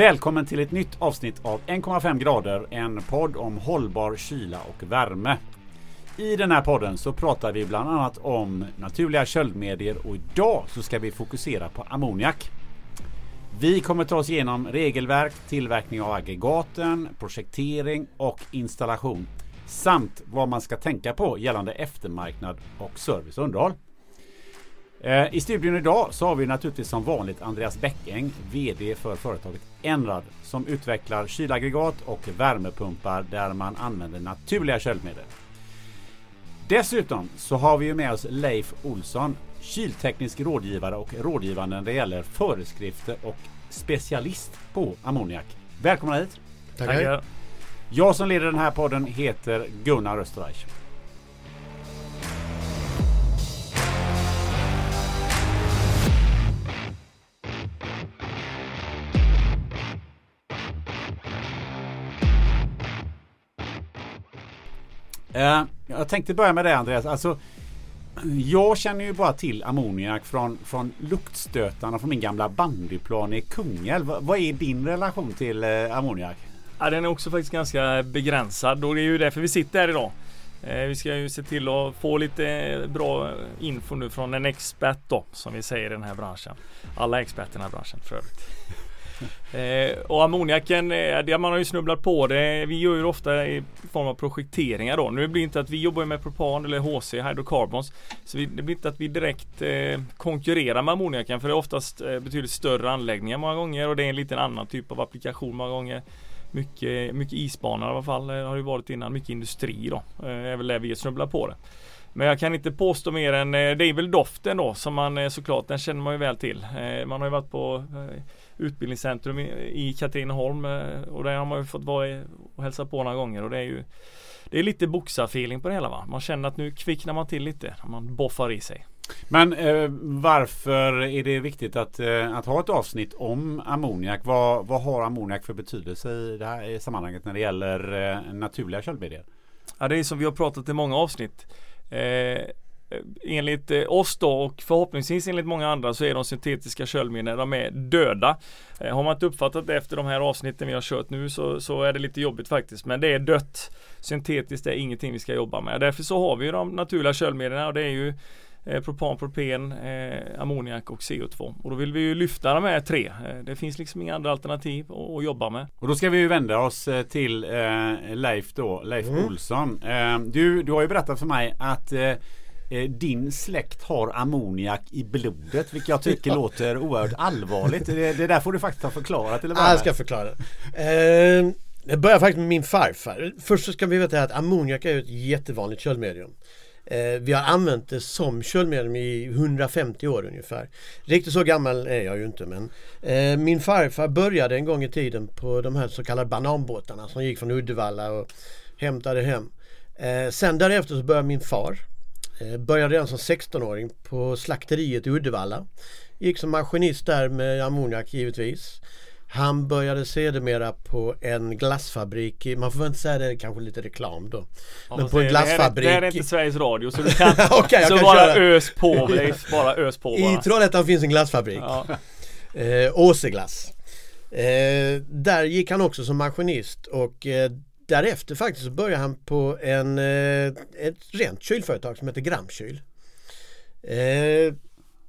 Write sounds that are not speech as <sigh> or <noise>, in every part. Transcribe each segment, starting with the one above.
Välkommen till ett nytt avsnitt av 1,5 grader, en podd om hållbar kyla och värme. I den här podden så pratar vi bland annat om naturliga köldmedier och idag så ska vi fokusera på ammoniak. Vi kommer ta oss igenom regelverk, tillverkning av aggregaten, projektering och installation samt vad man ska tänka på gällande eftermarknad och service och underhåll. Eh, I studion idag så har vi naturligtvis som vanligt Andreas Bäckäng, VD för företaget Enrad som utvecklar kylaggregat och värmepumpar där man använder naturliga köldmedel. Dessutom så har vi med oss Leif Olsson, kylteknisk rådgivare och rådgivande när det gäller föreskrifter och specialist på ammoniak. Välkomna hit! Tackar! Jag som leder den här podden heter Gunnar Österreich. Eh, jag tänkte börja med det Andreas. Alltså, jag känner ju bara till ammoniak från, från luktstötarna från min gamla bandyplan i Kungälv. Vad är din relation till eh, ammoniak? Ja, den är också faktiskt ganska begränsad och det är ju därför vi sitter här idag. Eh, vi ska ju se till att få lite eh, bra info nu från en expert då, som vi säger i den här branschen. Alla experter i den här branschen för övrigt. <laughs> Eh, och ammoniaken, eh, det, man har ju snubblat på det. Vi gör ju ofta i form av projekteringar då. Nu blir det inte att vi jobbar med propan eller HC, hydrocarbons. Så vi, det blir inte att vi direkt eh, konkurrerar med ammoniaken för det är oftast eh, betydligt större anläggningar många gånger och det är en liten annan typ av applikation många gånger. Mycket, mycket isbanor i alla fall eh, har det varit innan. Mycket industri då. Eh, är väl där vi snubblar på det. Men jag kan inte påstå mer än eh, det är väl doften då som man såklart, den känner man ju väl till. Man har ju varit på utbildningscentrum i Katrineholm och där har man ju fått vara och hälsa på några gånger och det är ju Det är lite boxarfeeling på det hela va. Man känner att nu kvicknar man till lite. Man boffar i sig. Men eh, varför är det viktigt att, eh, att ha ett avsnitt om ammoniak? Vad, vad har ammoniak för betydelse i det här i sammanhanget när det gäller eh, naturliga köldmedier? Ja, det är som vi har pratat i många avsnitt. Eh, enligt eh, oss då och förhoppningsvis enligt många andra så är de syntetiska köldmedlen de är döda. Eh, har man inte uppfattat det efter de här avsnitten vi har kört nu så, så är det lite jobbigt faktiskt. Men det är dött. Syntetiskt är ingenting vi ska jobba med. Därför så har vi de naturliga köldmedlen och det är ju eh, propan, propen, eh, ammoniak och CO2. Och då vill vi ju lyfta de här tre. Eh, det finns liksom inga andra alternativ att, att, jobba med. Och då ska vi ju vända oss eh, till eh, Leif då, Leif mm. Olsson. Eh, du, du har ju berättat för mig att eh, din släkt har ammoniak i blodet vilket jag tycker <laughs> låter oerhört allvarligt. Det, det där får du faktiskt ha förklarat. Eller ja, jag ska förklara. Eh, det börjar faktiskt med min farfar. Först så ska vi veta att ammoniak är ett jättevanligt köldmedium. Eh, vi har använt det som köldmedel i 150 år ungefär. Riktigt så gammal är jag ju inte men eh, min farfar började en gång i tiden på de här så kallade bananbåtarna som gick från Uddevalla och hämtade hem. Eh, sen därefter så började min far. Eh, började redan som 16-åring på slakteriet i Uddevalla. Gick som maskinist där med ammoniak givetvis. Han började sedermera på en glassfabrik, man får inte säga det, kanske lite reklam då. Ja, men på en glassfabrik. Det här är inte Sveriges Radio så du kan, <laughs> okay, så kan bara köra. ös på <laughs> bara ös på bara. I Trollhättan finns en glassfabrik. Ja. <laughs> Eh, Åseglass. Eh, där gick han också som maskinist och eh, därefter faktiskt så började han på en, eh, ett rent kylföretag som heter Gramkyl.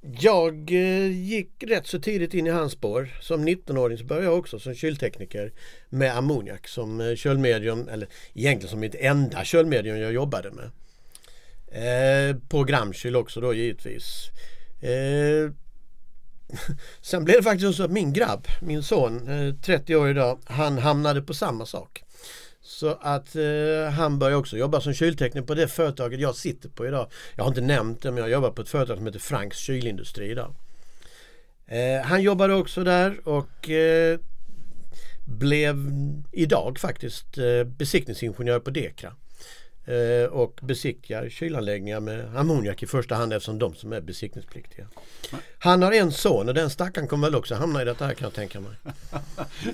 Jag eh, gick rätt så tidigt in i hans spår. Som 19-åring så började jag också som kyltekniker med ammoniak som eh, kölmedium, köldmedium, eller egentligen som mitt enda köldmedium jag jobbade med. Eh, på Gramkyl också då givetvis. Eh, <laughs> sen blev det faktiskt så att min grabb, min son, eh, 30 år idag, han hamnade på samma sak. Så att eh, han började också jobba som kyltekniker på det företaget jag sitter på idag. Jag har inte nämnt det men jag jobbar på ett företag som heter Franks kylindustri idag. Eh, han jobbade också där och eh, blev idag faktiskt eh, besiktningsingenjör på Dekra eh, och besiktigar kylanläggningar med ammoniak i första hand eftersom de som är besiktningspliktiga. Han har en son och den stackaren kommer väl också hamna i detta här kan jag tänka mig.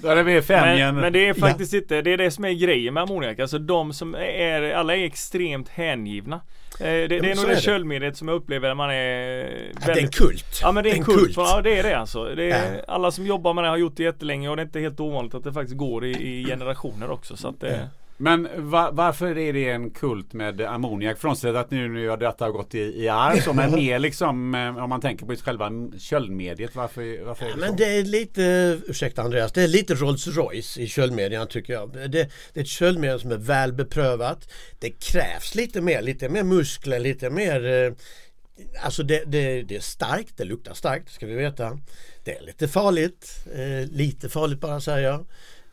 Där är vi men, men det är faktiskt ja. inte, det är det som är grejen med ammoniak. Alltså de som är, alla är extremt hängivna. Eh, det, det, är nog det, det köldmediet som jag upplever man är väldigt, ja, Det är en kult. Ja men det är en, en kult. kult. Ja det är det alltså. Det är, ja. Alla som jobbar med det har gjort det jättelänge och det är inte helt ovanligt att det faktiskt går i, i generationer också. Så att det, men va, varför är det en kult med ammoniak? Frånsett att nu, nu har detta gått i, i arv så men <laughs> mer liksom eh, om man tänker på själva köldmediet. Varför, varför är det ja, men det är lite, ursäkta Andreas, det är lite Rolls Royce i köldmedierna tycker jag. Det, det är ett köldmedel som är väl beprövat. Det krävs lite mer, lite mer muskler, lite mer eh, Alltså det, det, det, är starkt, det luktar starkt ska vi veta. Det är lite farligt, eh, lite farligt bara säger jag.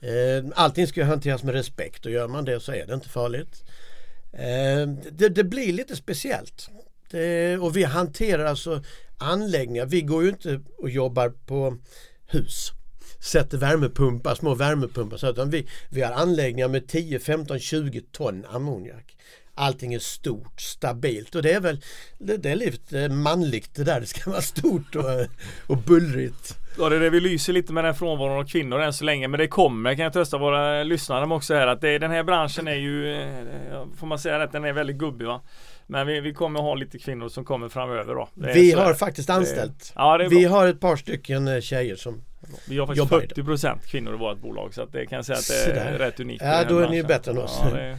Eh, allting ska hanteras med respekt och gör man det så är det inte farligt. Eh, det, det blir lite speciellt. Det, och vi hanterar alltså anläggningar. Vi går ju inte och jobbar på hus sätter värmepumpar, små värmepumpar. Så utan vi, vi har anläggningar med 10, 15, 20 ton ammoniak. Allting är stort, stabilt och det är väl det, det är lite manligt det där. Det ska vara stort och, och bullrigt. Ja det är det vi lyser lite med den frånvaron av kvinnor än så länge men det kommer kan jag trösta våra lyssnare med också här att det, den här branschen är ju eh, Får man säga att den är väldigt gubbig va men vi, vi kommer ha lite kvinnor som kommer framöver då. Vi har faktiskt anställt. Det, ja, vi har ett par stycken eh, tjejer som Vi har faktiskt 40 procent kvinnor i vårt bolag så att det kan jag säga att det är rätt unikt. Ja då är ni bättre än oss. Ja, det,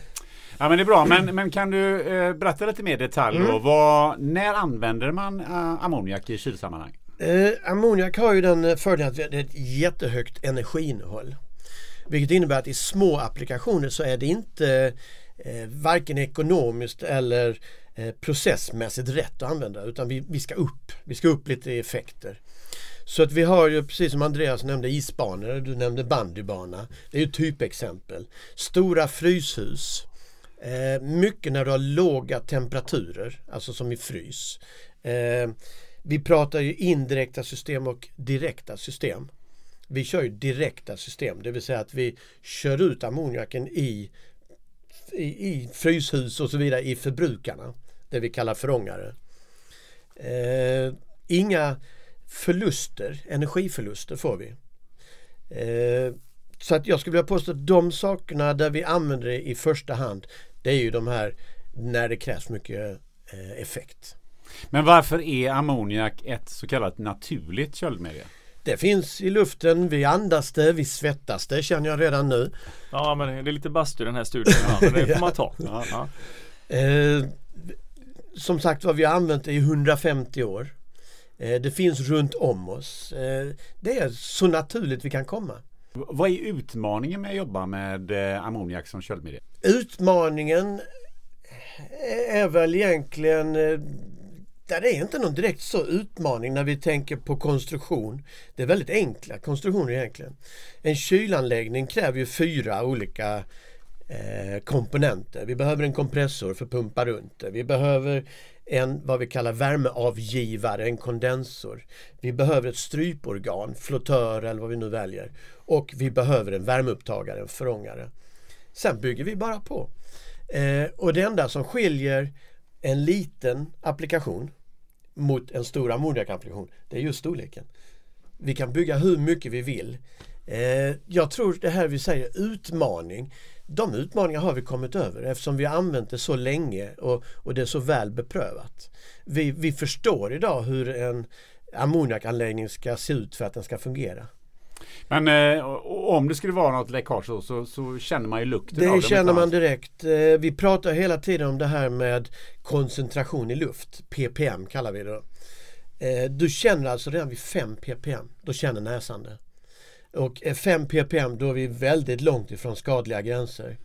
Ja men det är bra, men, men kan du eh, berätta lite mer detalj då? Mm. Vad, när använder man eh, ammoniak i kylsammanhang? Eh, ammoniak har ju den eh, fördelen att det är ett jättehögt energiinnehåll. Vilket innebär att i små applikationer så är det inte eh, varken ekonomiskt eller eh, processmässigt rätt att använda utan vi, vi ska upp. Vi ska upp lite i effekter. Så att vi har ju precis som Andreas nämnde isbanor, du nämnde bandybana. Det är ju typexempel. Stora fryshus. Eh, mycket när du har låga temperaturer, alltså som i frys. Eh, vi pratar ju indirekta system och direkta system. Vi kör ju direkta system, det vill säga att vi kör ut ammoniaken i, i, i fryshus och så vidare i förbrukarna. Det vi kallar förångare. Eh, inga förluster, energiförluster får vi. Eh, så att jag skulle vilja påstå att de sakerna där vi använder det i första hand det är ju de här när det krävs mycket eh, effekt. Men varför är ammoniak ett så kallat naturligt köldmedel? Det finns i luften, vi andas det, vi svettas det känner jag redan nu. Ja men det är lite bastu den här studien, men det får man ta. <laughs> Ja. Ja. Eh, som sagt vad vi har använt det i 150 år. Eh, det finns runt om oss. Eh, det är så naturligt vi kan komma. Vad är utmaningen med att jobba med eh, ammoniak som köldmedel? Utmaningen är väl egentligen där det är inte någon direkt så utmaning när vi tänker på konstruktion. Det är väldigt enkla konstruktioner egentligen. En kylanläggning kräver ju fyra olika eh, komponenter. Vi behöver en kompressor för att pumpa runt det. Vi behöver en vad vi kallar värmeavgivare, en kondensor. Vi behöver ett stryporgan, flottör eller vad vi nu väljer. Och vi behöver en värmeupptagare, en förångare. Sen bygger vi bara på. Eh, och det enda som skiljer en liten applikation mot en stor ammoniakapplikation, det är just storleken. Vi kan bygga hur mycket vi vill. Eh, jag tror det här vi säger utmaning, de utmaningarna har vi kommit över eftersom vi har använt det så länge och, och det är så väl beprövat. Vi, vi förstår idag hur en ammoniakanläggning ska se ut för att den ska fungera. Men eh, om det skulle vara något läckage så, så, så känner man ju lukten det av känner man direkt. Eh, vi pratar hela tiden om det här med koncentration i luft. ppm kallar vi det. Eh, du känner alltså redan vid 5 ppm, då känner näsan det. Och 5 ppm då är vi väldigt långt ifrån skadliga gränser.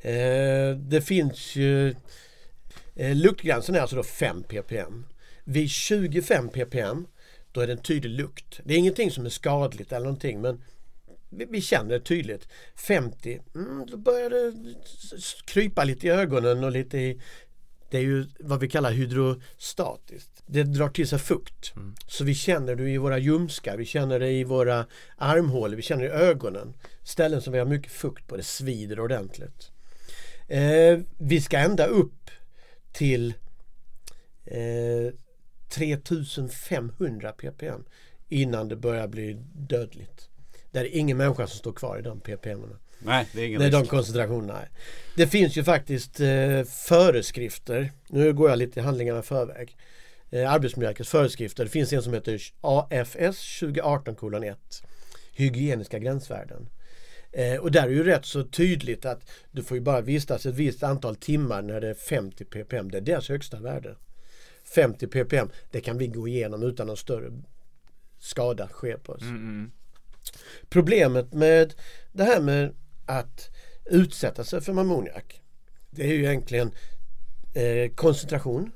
Eh, det finns ju eh, Luktgränsen är alltså då 5 ppm. Vid 25 ppm då är det en tydlig lukt. Det är ingenting som är skadligt eller någonting men vi, vi känner det tydligt. 50, mm, då börjar det krypa lite i ögonen och lite i det är ju vad vi kallar hydrostatiskt. Det drar till sig fukt. Mm. Så vi känner det i våra ljumskar, vi känner det i våra armhålor, vi känner det i ögonen. Ställen som vi har mycket fukt på, det svider ordentligt. Eh, vi ska ända upp till eh, 3500 ppm innan det börjar bli dödligt. Det är ingen människa som står kvar i de ppm. Nej, det är ingen risk. de koncentrationerna. Det finns ju faktiskt eh, föreskrifter. Nu går jag lite i handlingarna förväg. Eh, Arbetsmiljöverkets föreskrifter. Det finns en som heter AFS 2018-1. Hygieniska gränsvärden. Eh, och där är ju rätt så tydligt att du får ju bara vistas ett visst antal timmar när det är 50 ppm. Det är deras högsta värde. 50 ppm, det kan vi gå igenom utan någon större skada sker på oss. Mm, mm. Problemet med det här med att utsätta sig för ammoniak det är ju egentligen eh, koncentration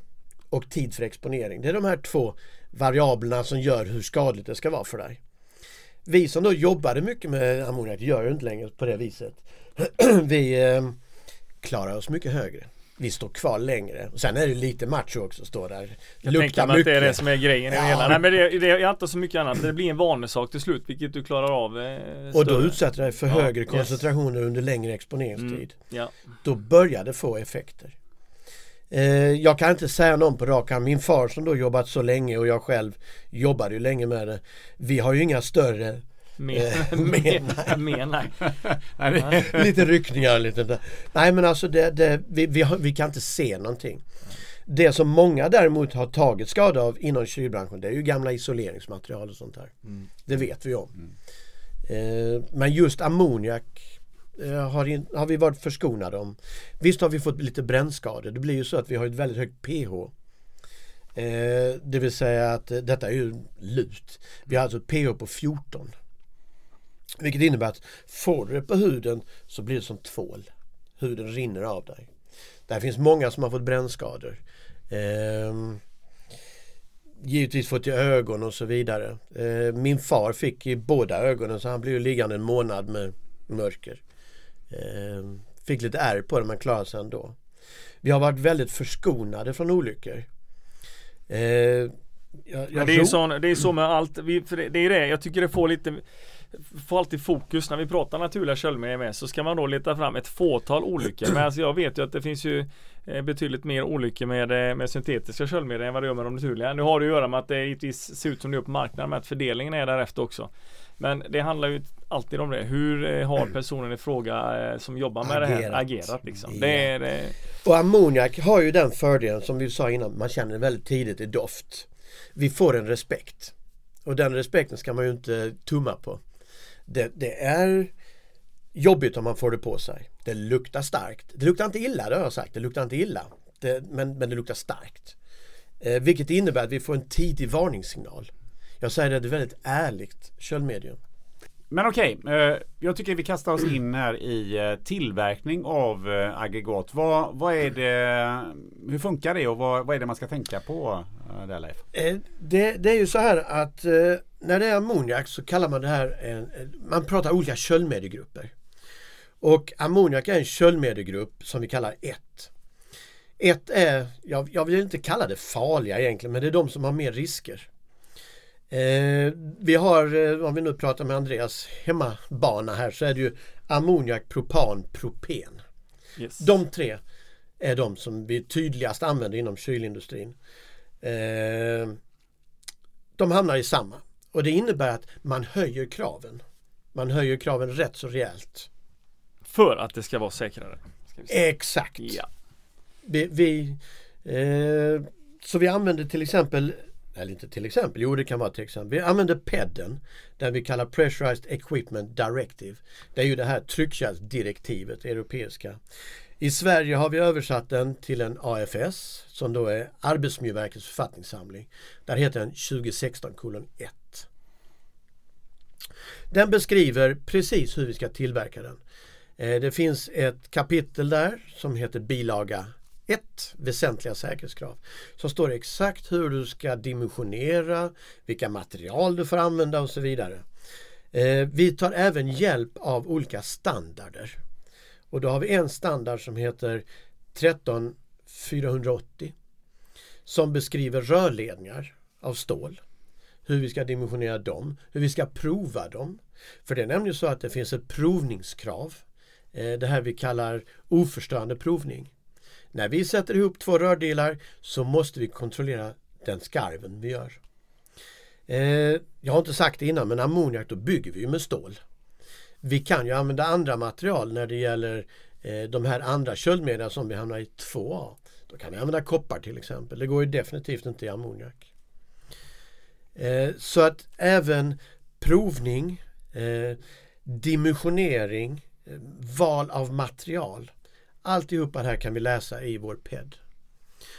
och tid för exponering. Det är de här två variablerna som gör hur skadligt det ska vara för dig. Vi som då jobbade mycket med ammoniak gör inte längre på det viset. <clears throat> Vi eh, klarar oss mycket högre. Vi står kvar längre. Och sen är det lite macho också att stå där. Jag Luktar tänker att det är det som är grejen i Ja. det hela. Nej men det, det är inte så mycket annat. Det blir en vanesak till slut vilket du klarar av. Eh, Och då utsätter dig för Ja, högre yes. koncentrationer under längre exponeringstid. Mm, ja. då börjar det få effekter. Eh, jag kan inte säga någon på rak arm. Min far som då jobbat så länge och jag själv jobbade ju länge med det. Vi har ju inga större Men, Eh, <laughs> men, men- men, <laughs> nej. Nej, det, lite ryckningar. Lite där. Nej men alltså det, det, vi, vi, har, vi kan inte se någonting. Det som många däremot har tagit skada av inom kylbranschen det är ju gamla isoleringsmaterial och sånt här. Mm. Det vet vi om. Eh, men just ammoniak eh, har, in, har vi varit förskonade om. Visst har vi fått lite brännskador. Det blir ju så att vi har ett väldigt högt pH. Eh, det vill säga att eh, detta är ju lut. Vi har alltså ett pH på 14. Vilket innebär att får du det på huden så blir det som tvål. Huden rinner av dig. Där finns många som har fått brännskador. Ehm, givetvis fått i ögon och så vidare. Ehm, min far fick i båda ögonen så han blev ju liggande en månad med mörker. Ehm, fick lite ärr på det men klarade sig ändå. Vi har varit väldigt förskonade från olyckor. Ehm, jag, jag det är så, det är så med allt. Vi, det, det är det, jag tycker det får lite Får alltid fokus när vi pratar naturliga köldmedier med så ska man då leta fram ett fåtal olyckor. Men alltså jag vet ju att det finns ju eh, betydligt mer olyckor med, eh, med syntetiska köldmedier än vad det gör med de naturliga. Nu har det att göra med att det givetvis ser ut som det gör på marknaden med att fördelningen är därefter också. Men det handlar ju alltid om det. Hur eh, har personen i fråga som jobbar med det här Agerat. agerat liksom. Ja. Det är det. Och ammoniak har ju den fördelen som vi sa innan, man känner väldigt tidigt i doft. Vi får en respekt. Och den respekten ska man ju inte tumma på. Det, det är jobbigt om man får det på sig. Det luktar starkt. Det luktar inte illa, det har jag sagt. Det luktar inte illa. Det, men, men det luktar starkt. Eh, vilket innebär att vi får en tidig varningssignal. Jag säger det, det är väldigt ärligt köldmedium. Men okej, okay, jag tycker vi kastar oss in här i eh, tillverkning av eh, aggregat. Vad, vad är det, hur funkar det och vad, vad är det man ska tänka på där Leif? Det, det är ju så här att när det är ammoniak så kallar man det här man pratar olika köldmediegrupper. Och ammoniak är en köldmediegrupp som vi kallar 1. 1 är, jag, jag vill inte kalla det farliga egentligen, men det är de som har mer risker. Eh, vi har, eh, om vi nu pratar med Andreas hemmabana här, så är det ju ammoniak, propan, propen. Yes. De tre är de som vi tydligast använder inom kylindustrin. Eh, de hamnar i samma och det innebär att man höjer kraven. Man höjer kraven rätt så rejält. För att det ska vara säkrare. Ska. Exakt. Ja. Vi, vi, eh, så vi använder till exempel, eller inte till exempel, jo det kan vara till exempel. Vi använder PEDen, den vi kallar Pressurized Equipment Directive. Det är ju det här tryckkärlsdirektivet, det europeiska. I Sverige har vi översatt den till en AFS som då är Arbetsmiljöverkets författningssamling. Där heter den 2016 1. Den beskriver precis hur vi ska tillverka den. Eh, det finns ett kapitel där som heter bilaga ett väsentliga säkerhetskrav. Så står det exakt hur du ska dimensionera, vilka material du får använda och så vidare. Eh, Vi tar även hjälp av olika standarder. Och då har vi en standard som heter 13480 som beskriver rörledningar av stål. Hur vi ska dimensionera dem, hur vi ska prova dem. För det är nämligen så att det finns ett provningskrav eh, det här vi kallar oförstörande provning. När vi sätter ihop två rördelar så måste vi kontrollera den skarven vi gör. Eh, jag har inte sagt det innan men ammoniak då bygger vi ju med stål. Vi kan ju använda andra material när det gäller eh, de här andra köldmedlen som vi hamnar i 2A. Då kan vi använda koppar till exempel. Det går ju definitivt inte i ammoniak. Eh, så att även provning, eh, dimensionering, eh, val av material. Alltihopa det här kan vi läsa i vår PED.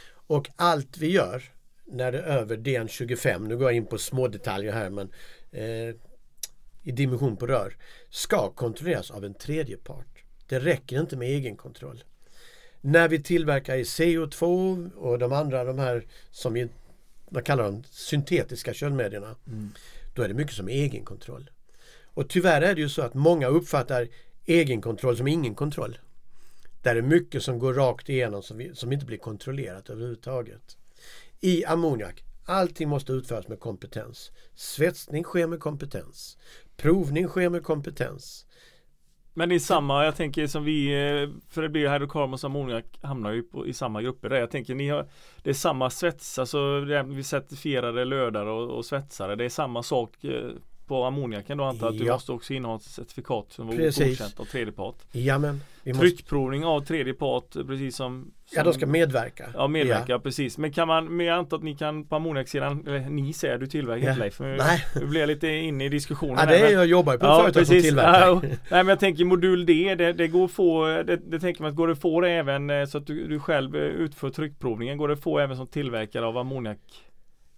Och allt vi gör när det är över DN25, nu går jag in på små detaljer här men eh, i dimension på rör, ska kontrolleras av en tredje part. Det räcker inte med egenkontroll. När vi tillverkar i CO2 och de andra, de här som vi vad kallar de, syntetiska köldmedierna, mm. då är det mycket som egenkontroll. Och tyvärr är det ju så att många uppfattar egenkontroll som ingen kontroll. Där är mycket som går rakt igenom som, vi, som inte blir kontrollerat överhuvudtaget i ammoniak. Allting måste utföras med kompetens. Svetsning sker med kompetens. Provning sker med kompetens. Men det är samma, jag tänker som vi, eh, för det blir hydrokarmos och ammoniak hamnar ju på, i samma grupper där. Jag tänker ni har, det är samma svets, alltså vi certifierade lödare och, och svetsare. Det är samma sak eh, på ammoniaken då antar jag att du måste också inneha ett certifikat som var godkänt av tredje part. Jamen, Tryckprovning av tredje part precis som, som Ja de ska medverka. Ja medverka ja. precis. Men kan man, men jag antar att ni kan på ammoniaksidan, eller ni säger du tillverkar inte Leif. Nej. Nu blir jag lite inne i diskussionen. Ja det är jag jobbar ju på ja, företag precis. som tillverkar. Ja, nej men jag tänker modul D, det, det går att få, det, det tänker man att går det att få det även eh, så att du, du själv eh, utför tryckprovningen, går det att få även som tillverkare av ammoniak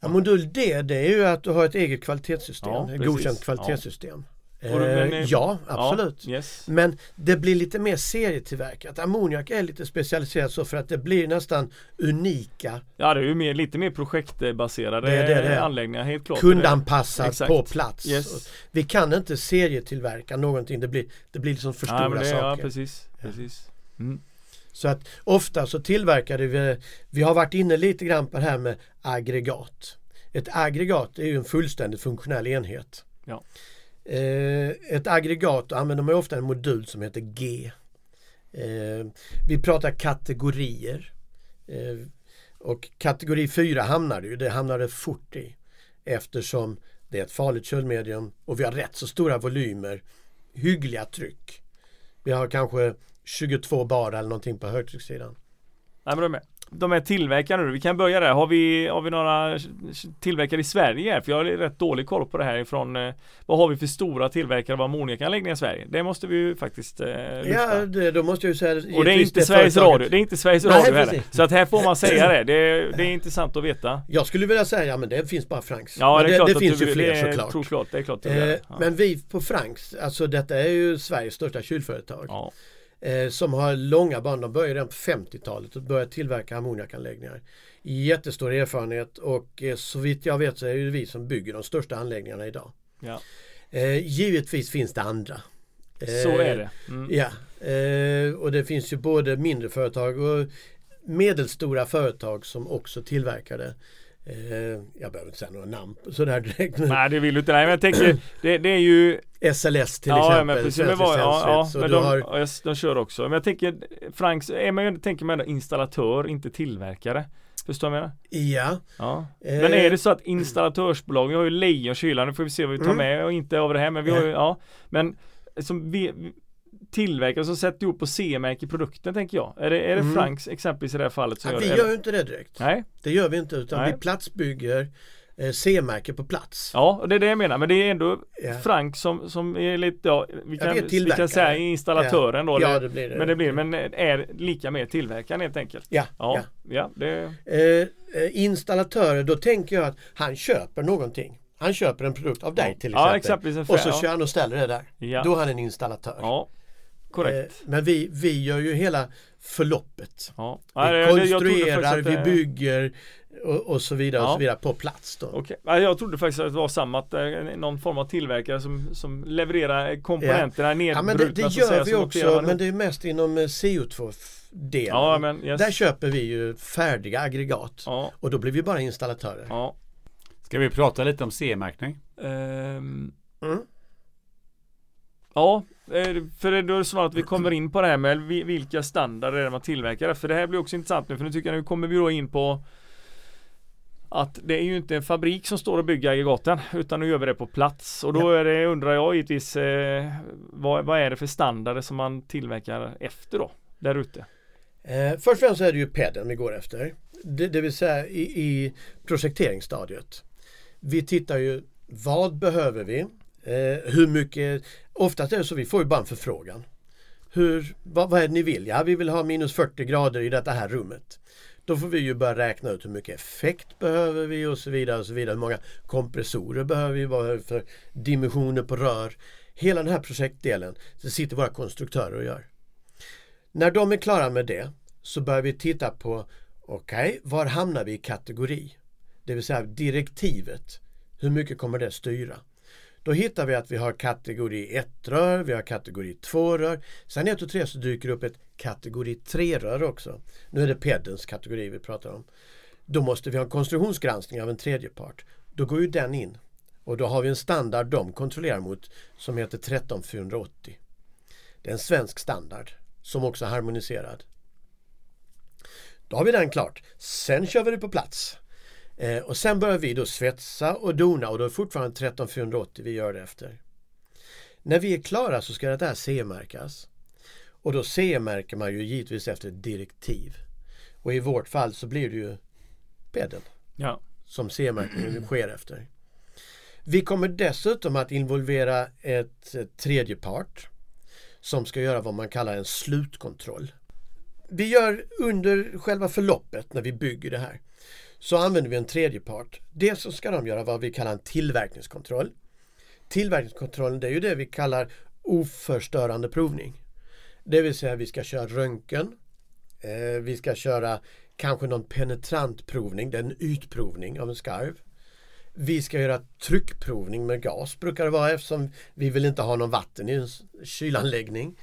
Ja, modul D det är ju att du har ett eget kvalitetssystem, ja, ett godkänt kvalitetssystem. Ja. Eh, ja, absolut. Ja, yes. Men det blir lite mer serietillverkat. Ammoniak är lite specialiserat så för att det blir nästan unika Ja det är ju mer, lite mer projektbaserade det, det, det. anläggningar helt klart. Kundanpassat på plats. Yes. Vi kan inte serietillverka någonting. Det blir, det blir liksom för stora ja, saker. Ja precis. precis. Mm. Så att ofta så tillverkade vi, vi har varit inne lite grann på det här med aggregat. Ett aggregat är ju en fullständigt funktionell enhet. Ja. Eh, ett aggregat använder man ofta en modul som heter G. Eh, vi pratar kategorier. Eh, och kategori 4 hamnar det ju, det hamnar det fort i. Eftersom det är ett farligt köldmedium och vi har rätt så stora volymer, hyggliga tryck. Vi har kanske 22 bar eller någonting på högtryckssidan. Nej, men de, är, de är tillverkare nu. Vi kan börja där. Har vi, har vi några tillverkare i Sverige? För jag har rätt dålig koll på det här ifrån eh, Vad har vi för stora tillverkare av ammoniakanläggningar i Sverige? Det måste vi ju faktiskt eh, Ja, det, då måste jag ju säga Och det är inte Sveriges Radio. Det är inte Sveriges Nej, Radio heller. Så att här får man säga det. Det, <laughs> det är intressant att veta. Jag skulle vilja säga, ja men det finns bara Franks. Ja, det, är klart det, det finns du, ju fler såklart. Tror klart. Det är klart eh, ja. Men vi på Franks, alltså detta är ju Sveriges största kylföretag. Ja eh, som har långa band. De började redan på 50-talet och började tillverka ammoniakanläggningar. Jättestor erfarenhet och eh, så vitt jag vet så är det vi som bygger de största anläggningarna idag. Ja. Eh, givetvis finns det andra. så är det. Mm. Ja, och det finns ju både mindre företag och medelstora företag som också tillverkar det. Eh, jag behöver inte säga några namn sådär direkt. Nej det vill du inte. Nej men jag tänker det, det är ju SLS till ja, exempel. Men precis, men var, ja, ja, men de, har... ja, de kör också. Men jag tänker Franks, är man, tänker man installatör, inte tillverkare. Förstår du vad jag menar? Ja. ja. Eh. Men är det så att installatörsbolag, vi har ju Lejonkyla, nu får vi se vad vi tar mm. med och inte av det här men vi har ju, ja. Men som vi, tillverkare som sätter ihop och C-märker produkten tänker jag. Är det, är det mm. Franks exempelvis i det här fallet? Som ja, gör vi det? gör ju inte det direkt. Nej. Det gör vi inte utan Nej. vi platsbygger eh, C-märke på plats. Ja, det är det jag menar. Men det är ändå ja. Frank som, som är lite, ja, vi kan, vi kan säga installatören då. Ja, det blir det. Men det blir, men är lika med tillverkaren helt enkelt. Ja. Ja, ja. det... Eh, eh, installatörer, då tänker jag att han köper någonting. Han köper en produkt av dig till exempel. Ja, exempelvis och så kör han och ställer det där. Ja. Då är han en installatör. Korrekt. Eh, men vi, vi gör ju hela förloppet. Ja. Vi konstruerar, vi bygger och, och, så vidare ja. och så vidare på plats då. Okay. Jag trodde faktiskt att det var samma, att är någon form av tillverkare som, som levererar komponenterna ja. nedbrutna. Ja men det, det gör vi också men det är mest inom eh, CO2 delen. Ja, men, yes. Där köper vi ju färdiga aggregat ja. och då blir vi bara installatörer. Ja. Ska vi prata lite om CE-märkning? Um, mm. Ja, Eh, för det är snart att vi kommer in på det här med vilka standarder man tillverkar. För det här blir också intressant nu för nu tycker jag nu kommer vi då in på att det är ju inte en fabrik som står och bygger aggregaten utan nu gör vi det på plats och då är det, undrar jag givetvis eh, vad, vad, är det för standarder som man tillverkar efter då där ute? Eh, först och främst är det ju PEDen vi går efter. Det, det vill säga i, i projekteringsstadiet. Vi tittar ju vad behöver vi? Eh, hur mycket? Oftast är det så vi får ju bara en förfrågan. Hur, vad, vad är det ni vill? Ja, vi vill ha minus 40 grader i detta här rummet. Då får vi ju börja räkna ut hur mycket effekt behöver vi och så vidare. och så vidare. Hur många kompressorer behöver vi? Vad är för dimensioner på rör? Hela den här projektdelen det sitter våra konstruktörer och gör. När de är klara med det så börjar vi titta på okej, okay, var hamnar vi i kategori? Det vill säga direktivet. Hur mycket kommer det styra? Då hittar vi att vi har kategori 1 rör, vi har kategori 2 rör. Sen 1 och 3 så dyker det upp ett kategori 3 rör också. Nu är det PEDens kategori vi pratar om. Då måste vi ha en konstruktionsgranskning av en tredje part. Då går ju den in. Och då har vi en standard de kontrollerar mot som heter 13480. Det är en svensk standard som också är harmoniserad. Då har vi den klart. Sen kör vi det på plats. Eh, och sen börjar vi då svetsa och dona och då är det fortfarande 13480 vi gör det efter. När vi är klara så ska det där CE-märkas. Och då CE-märker man ju givetvis efter ett direktiv. Och i vårt fall så blir det ju PEDen ja. som CE-märkningen sker efter. Vi kommer dessutom att involvera ett tredje part som ska göra vad man kallar en slutkontroll. Vi gör under själva förloppet när vi bygger det här så använder vi en tredje part. Dels så ska de göra vad vi kallar en tillverkningskontroll. Tillverkningskontrollen det är ju det vi kallar oförstörande provning. Det vill säga vi ska köra röntgen. Eh, vi ska köra kanske någon penetrant provning, det är en ytprovning av en skarv. Vi ska göra tryckprovning med gas brukar det vara eftersom vi vill inte ha någon vatten i en kylanläggning.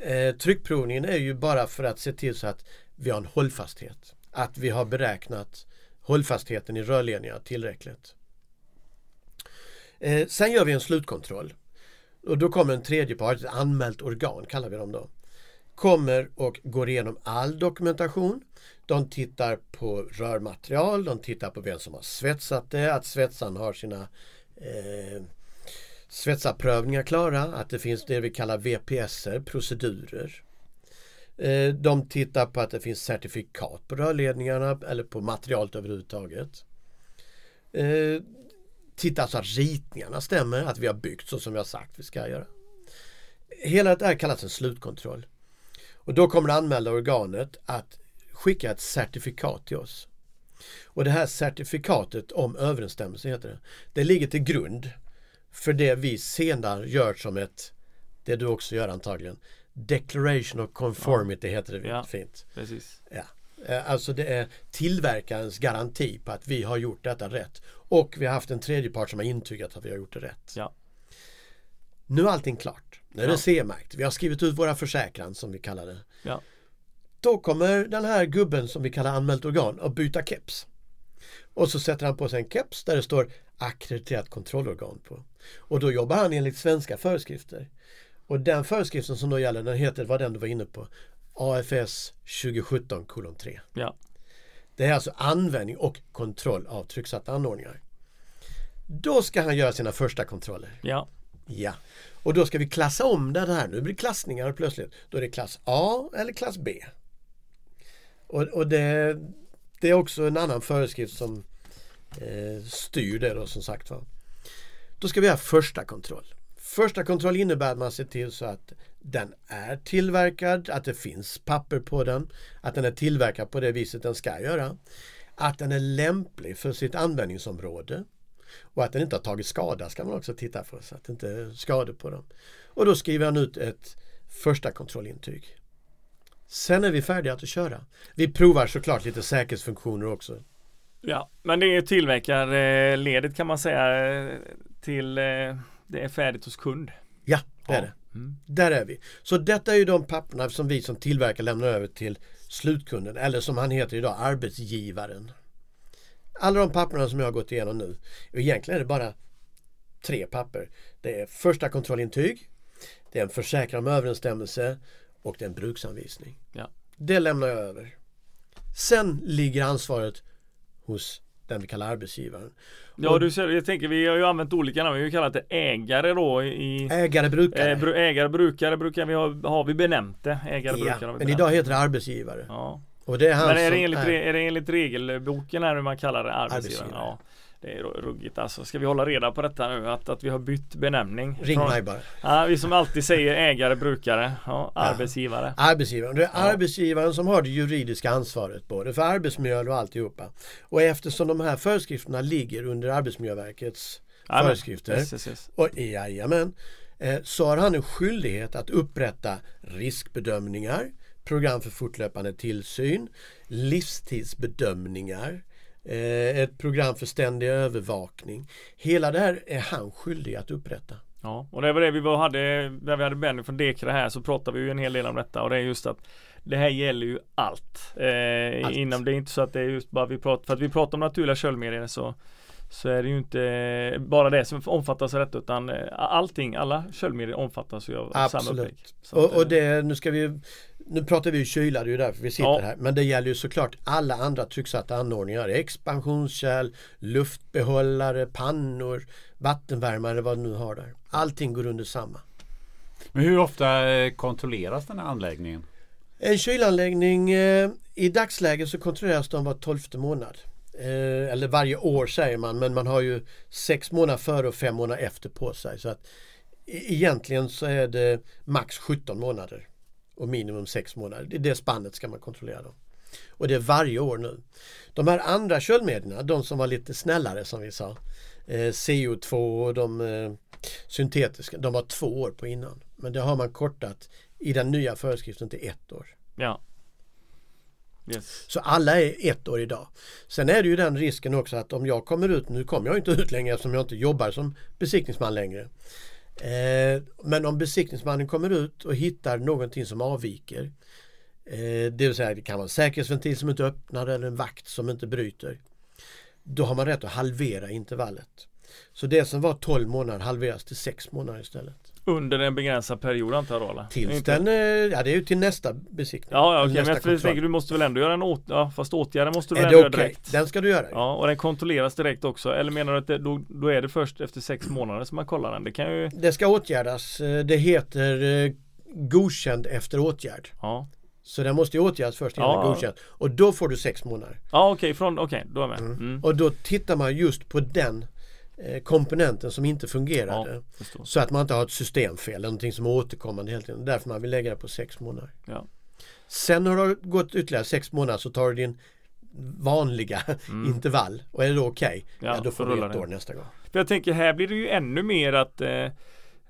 Eh, tryckprovningen är ju bara för att se till så att vi har en hållfasthet. Att vi har beräknat hållfastheten i rörledningar tillräckligt. Eh, sen gör vi en slutkontroll. Och då kommer en tredje part, ett anmält organ kallar vi dem då. Kommer och går igenom all dokumentation. De tittar på rörmaterial, de tittar på vem som har svetsat det, att svetsaren har sina eh, svetsarprövningar klara, att det finns det vi kallar VPS, procedurer. Eh, de tittar på att det finns certifikat på rörledningarna eller på materialet överhuvudtaget. Eh, tittar så att ritningarna stämmer, att vi har byggt så som vi har sagt vi ska göra. Hela det här kallas en slutkontroll. Och då kommer det anmälda organet att skicka ett certifikat till oss. Och det här certifikatet om överensstämmelse heter det. Det ligger till grund för det vi senare gör som ett, det du också gör antagligen, Declaration of Conformity ja. heter det ja, fint. Precis. Ja. Eh, alltså det är tillverkarens garanti på att vi har gjort detta rätt. Och vi har haft en tredje part som har intygat att vi har gjort det rätt. Ja. Nu är allting klart. Nu är det C-märkt. Vi har skrivit ut våra försäkran som vi kallar det. Ja. Då kommer den här gubben som vi kallar anmält organ att byta keps. Och så sätter han på sig en keps där det står ackrediterat kontrollorgan på. Och då jobbar han enligt svenska föreskrifter. Och den föreskriften som då gäller den heter vad den du var inne på AFS 2017 kolon 3. Ja. Det är alltså användning och kontroll av trycksatta anordningar. Då ska han göra sina första kontroller. Ja. Ja. Och då ska vi klassa om det här. Nu blir det klassningar plötsligt. Då är det klass A eller klass B. Och, och det, det, är också en annan föreskrift som eh, styr det då som sagt var. Då ska vi ha första kontroll. Första kontroll innebär att man ser till så att den är tillverkad, att det finns papper på den, att den är tillverkad på det viset den ska göra. Att den är lämplig för sitt användningsområde. Och att den inte har tagit skada ska man också titta på så att det inte är skador på dem. Och då skriver han ut ett första kontrollintyg. Sen är vi färdiga att köra. Vi provar såklart lite säkerhetsfunktioner också. Ja, men det är tillverkarledet kan man säga till eh, det är färdigt hos kund. Ja, det är det. Mm. Där är vi. Så detta är ju de papperna som vi som tillverkare lämnar över till slutkunden eller som han heter idag, arbetsgivaren. Alla de papperna som jag har gått igenom nu. Egentligen är det bara tre papper. Det är första kontrollintyg. Det är en försäkran om överensstämmelse och det är en bruksanvisning. Ja. Det lämnar jag över. Sen ligger ansvaret hos den vi kallar arbetsgivaren. Ja du ser, jag tänker vi har ju använt olika namn. Vi har ju kallat det ägare då i Ägare, brukare. Eh, bru, ägare, brukare brukar vi ha, har vi benämnt det. Ägare, ja, brukare men idag heter det arbetsgivare. Ja. Och det är han Men är det, enligt, är, är det enligt regelboken här hur man kallar det arbetsgivare? Arbetsgivare. Ja. Det är ruggigt alltså. Ska vi hålla reda på detta nu? Att, att vi har bytt benämning? Ring mig bara. Ja, vi som alltid säger ägare, brukare, ja, arbetsgivare. Arbetsgivaren. Det är Ja. arbetsgivaren som har det juridiska ansvaret både för arbetsmiljö och alltihopa. Och eftersom de här föreskrifterna ligger under Arbetsmiljöverkets Jajamän. föreskrifter Yes, yes, yes. och jajamän, eh, så har han en skyldighet att upprätta riskbedömningar, program för fortlöpande tillsyn, livstidsbedömningar, ett program för ständig övervakning. Hela det här är han skyldig att upprätta. Ja, och det var det vi var, hade, när vi hade Benny från Dekra här så pratade vi ju en hel del om detta och det är just att det här gäller ju allt. Eh, Allt. Inom det är inte så att det är just bara vi pratar, för att vi pratar om naturliga köldmedier så så är det ju inte bara det som omfattas av detta utan eh, allting, alla köldmedier omfattas ju av samma Absolut. upplägg. Så att, Och, och eh, det, nu ska vi Nu pratar vi ju kyla, det är ju därför vi sitter Ja. här. Men det gäller ju såklart alla andra trycksatta anordningar. Expansionskärl, luftbehållare, pannor, vattenvärmare, vad du nu har där. Allting går under samma. Men hur ofta eh, kontrolleras den här anläggningen? En kylanläggning, i dagsläget så kontrolleras de var tolfte månad. Eh, eller varje år säger man, men man har ju sex månader före och fem månader efter på sig. Så att e-, egentligen så är det max 17 månader och minimum sex månader. I det spannet ska man kontrollera dem. Och det är varje år nu. De här andra köldmedierna, de som var lite snällare som vi sa, eh, CO2 och de eh, syntetiska, de var två år på innan. Men det har man kortat i den nya föreskriften till ett år. Ja. Yes. Så alla är ett år idag. Sen är det ju den risken också att om jag kommer ut, nu kommer jag inte ut längre eftersom jag inte jobbar som besiktningsman längre. Eh, men om besiktningsmannen kommer ut och hittar någonting som avviker. Eh, det vill säga det kan vara en säkerhetsventil som inte öppnar eller en vakt som inte bryter. Då har man rätt att halvera intervallet. Så det som var 12 månader halveras till 6 månader istället. Under en begränsad period antar jag då eller? Tills Inte- den, eh, ja det är ju till nästa besiktning. Ja, ja okej, men nästa jag tänker du måste väl ändå göra en åt... Ja, fast åtgärden måste du Är väl ändå okej? göra direkt? Den ska du göra. Ja, och den kontrolleras direkt också. Eller menar du att det, då, då är det först efter sex månader som man kollar den? Det kan ju... Det ska åtgärdas. Eh, Det heter eh, godkänd efter åtgärd. Ja, Så den måste ju åtgärdas först innan Ja. den godkänd. Och då får du sex månader. ja okej, från... Okej, då är jag med. Mm. Och då tittar man just på den eh, komponenten som inte fungerade. Ja. Så att man inte har ett systemfel, eller någonting som är återkommande hela tiden. Därför man vill lägga det på sex månader. Ja. Sen har det gått ytterligare sex månader så tar du din vanliga <laughs> intervall. Och är det då okej, ja, Mm. Ja, då får du ett år nästa gång. För jag tänker här blir det ju ännu mer att eh,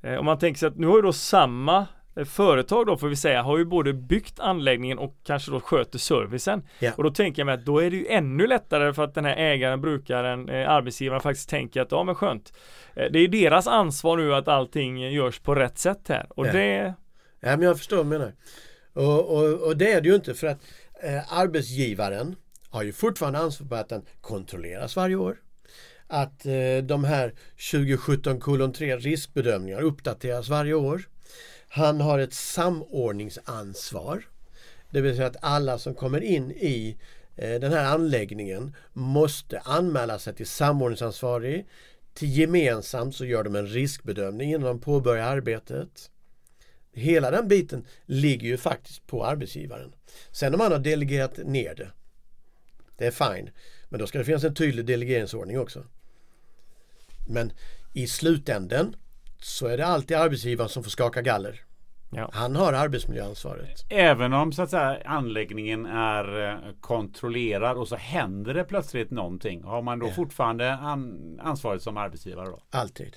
eh, om man tänker sig att nu har ju då samma eh, företag då får vi säga har ju både byggt anläggningen och kanske då sköter servicen. Ja. Och då tänker jag mig att då är det ju ännu lättare för att den här ägaren, brukaren, eh, arbetsgivaren faktiskt tänker att ja men skönt. Eh, det är deras ansvar nu att allting görs på rätt sätt här. Och Ja. det Ja, men jag förstår vad du menar. Och, och, och det är det ju inte för att eh, arbetsgivaren har ju fortfarande ansvar på att den kontrolleras varje år. Att eh, de här 2017 kolon 3 riskbedömningar uppdateras varje år. Han har ett samordningsansvar. Det vill säga att alla som kommer in i eh, den här anläggningen måste anmäla sig till samordningsansvarig. Till gemensamt så gör de en riskbedömning innan de påbörjar arbetet. Hela den biten ligger ju faktiskt på arbetsgivaren. Sen om man har delegerat ner det, det är fine. Men då ska det finnas en tydlig delegeringsordning också. Men i slutänden så är det alltid arbetsgivaren som får skaka galler. Ja. Han har arbetsmiljöansvaret. Även om så att säga, anläggningen är eh, kontrollerad och så händer det plötsligt någonting. Har man då Ja. fortfarande an- ansvaret som arbetsgivare då? Alltid.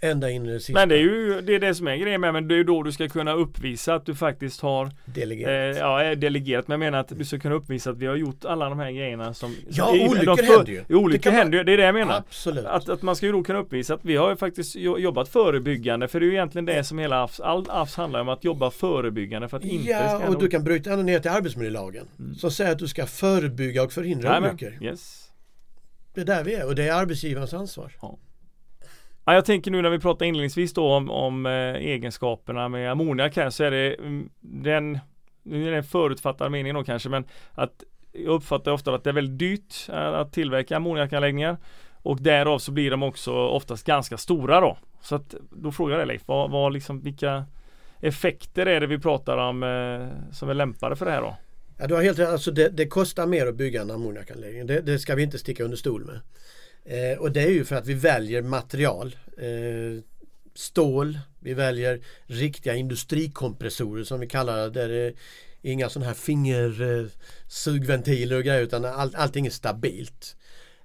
Ända in i det sista. Men det är ju det, är det som är grejen med men det är ju då du ska kunna uppvisa att du faktiskt har eh, Delegerat. ja, är delegerat men jag menar att du ska kunna uppvisa att vi har gjort alla de här grejerna som Ja, i- olyckor de händer ju. Det Olyckor man- händer ju, det är det jag menar. Absolut. Att, att man ska ju då kunna uppvisa att vi har ju faktiskt jo- jobbat förebyggande för det är ju egentligen det som hela AFS, all AFS handlar om att jobba förebyggande för att inte Ja, och du kan bryta ända ner till arbetsmiljölagen. Som säger att du ska förebygga och förhindra Jajamän. olyckor. Yes. Det är där vi är och det är arbetsgivarens ansvar. Ja, jag tänker nu när vi pratar inledningsvis då om, om eh, egenskaperna med ammoniak här så är det mm, den, nu är det en förutfattad mening då kanske, men att jag uppfattar ofta att det är väldigt dyrt eh, att tillverka ammoniakanläggningar och därav så blir de också oftast ganska stora då. Så att då frågar jag dig Leif, vad, vad liksom, vilka effekter är det vi pratar om eh, som är lämpade för det här då? Ja, du har helt rätt. Alltså det, det, kostar mer att bygga en ammoniakanläggning. Det, det ska vi inte sticka under stol med. Eh, och det är ju för att vi väljer material. Eh, stål, vi väljer riktiga industrikompressorer som vi kallar det. Där det är inga sådana här fingersugventiler eh, och grejer utan all, allting är stabilt.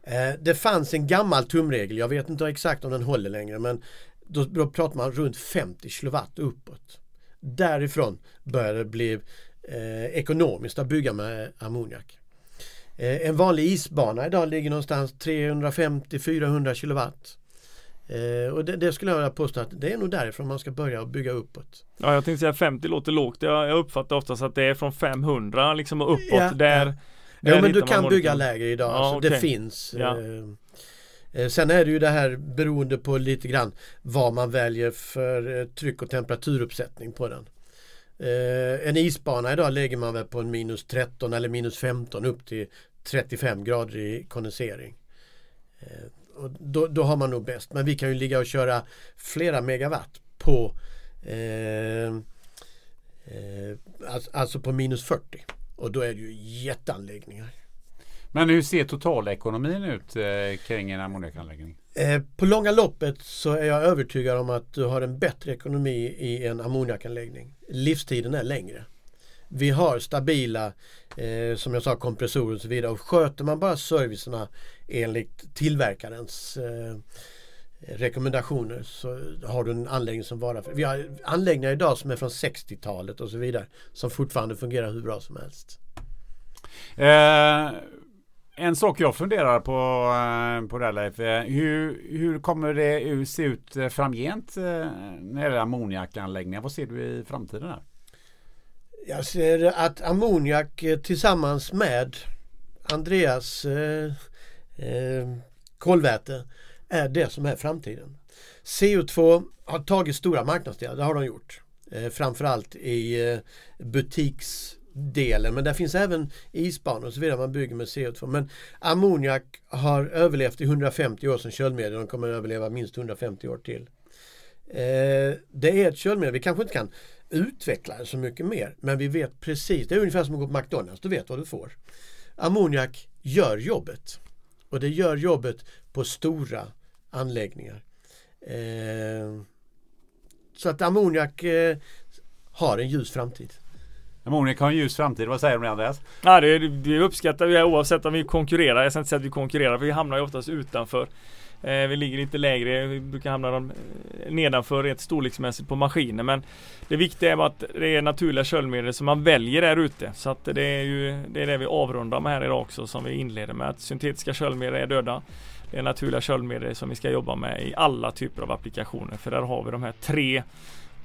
Eh, det fanns en gammal tumregel, jag vet inte exakt om den håller längre men då, då pratar man runt 50 kilowatt uppåt. Därifrån började det bli eh, ekonomiskt att bygga med ammoniak. Eh, en vanlig isbana idag ligger någonstans 350-400 kilowatt. Eh, och det, det, skulle jag vilja påstå att det är nog därifrån man ska börja bygga uppåt. Ja jag tänkte säga 50 låter lågt. Jag, jag uppfattar oftast att det är från 500 liksom och uppåt. Ja, där, ja. ja men du kan bygga lägre idag. Ja, alltså, okay. Det finns. Ja. Eh, eh, Sen är det ju det här beroende på lite grann vad man väljer för eh, tryck och temperaturuppsättning på den. Eh, en isbana idag lägger man väl på en minus 13 eller minus 15 upp till 35 grader i kondensering. Eh, och då, då, har man nog bäst. Men vi kan ju ligga och köra flera megawatt på eh, eh alltså, alltså på minus 40. Och då är det ju jätteanläggningar. Men hur ser totalekonomin ut eh, kring en ammoniakanläggning? Eh, på långa loppet så är jag övertygad om att du har en bättre ekonomi i en ammoniakanläggning. Livstiden är längre. Vi har stabila, eh, som jag sa, kompressorer och så vidare. Och sköter man bara servicerna enligt tillverkarens eh, rekommendationer så har du en anläggning som varar. För. Vi har anläggningar idag som är från 60-talet och så vidare som fortfarande fungerar hur bra som helst. Eh, en sak jag funderar på, eh, på det här Leif, hur, hur kommer det se ut eh, framgent eh, när det gäller ammoniakanläggningar? Vad ser du i framtiden? Här? Jag ser att ammoniak tillsammans med Andreas eh, eh, kolväte är det som är framtiden. CO2 har tagit stora marknadsdelar, det har de gjort. Eh, framförallt i eh, butiks delen. Men där finns även isbanor och så vidare man bygger med CO2. Men ammoniak har överlevt i 150 år som köldmedel. och kommer att överleva minst 150 år till. Eh, det är ett köldmedel. Vi kanske inte kan utveckla det så mycket mer. Men vi vet precis. Det är ungefär som att gå på McDonalds. Du vet vad du får. Ammoniak gör jobbet. Och det gör jobbet på stora anläggningar. Eh, så att ammoniak eh, har en ljus framtid. Monica har en ljus framtid. Vad säger du om det Andreas? Ja, det, det uppskattar vi oavsett om vi konkurrerar. Jag ska inte säga att vi konkurrerar för vi hamnar ju oftast utanför. Eh, vi ligger lite lägre, vi brukar hamna dem, eh, nedanför rent storleksmässigt på maskiner. Men det viktiga är att det är naturliga köldmedel som man väljer där ute. Så att det är ju det, är det vi avrundar med här idag också som vi inleder med. Att syntetiska köldmedel är döda. Det är naturliga köldmedel som vi ska jobba med i alla typer av applikationer. För där har vi de här tre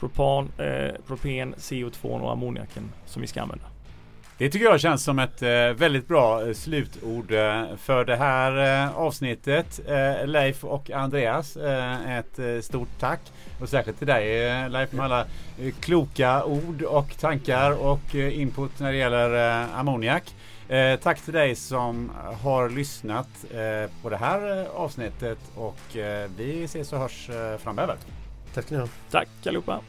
propan, eh, propen, CO2 och ammoniaken som vi ska använda. Det tycker jag känns som ett eh, väldigt bra eh, slutord eh, för det här eh, avsnittet. Eh, Leif och Andreas, ett stort tack. Och särskilt till dig Leif med alla kloka ord och tankar och input när det gäller ammoniak. tack till dig som har lyssnat på det här avsnittet och vi ses och hörs framöver. Tack ska ni ha. Tack allihopa.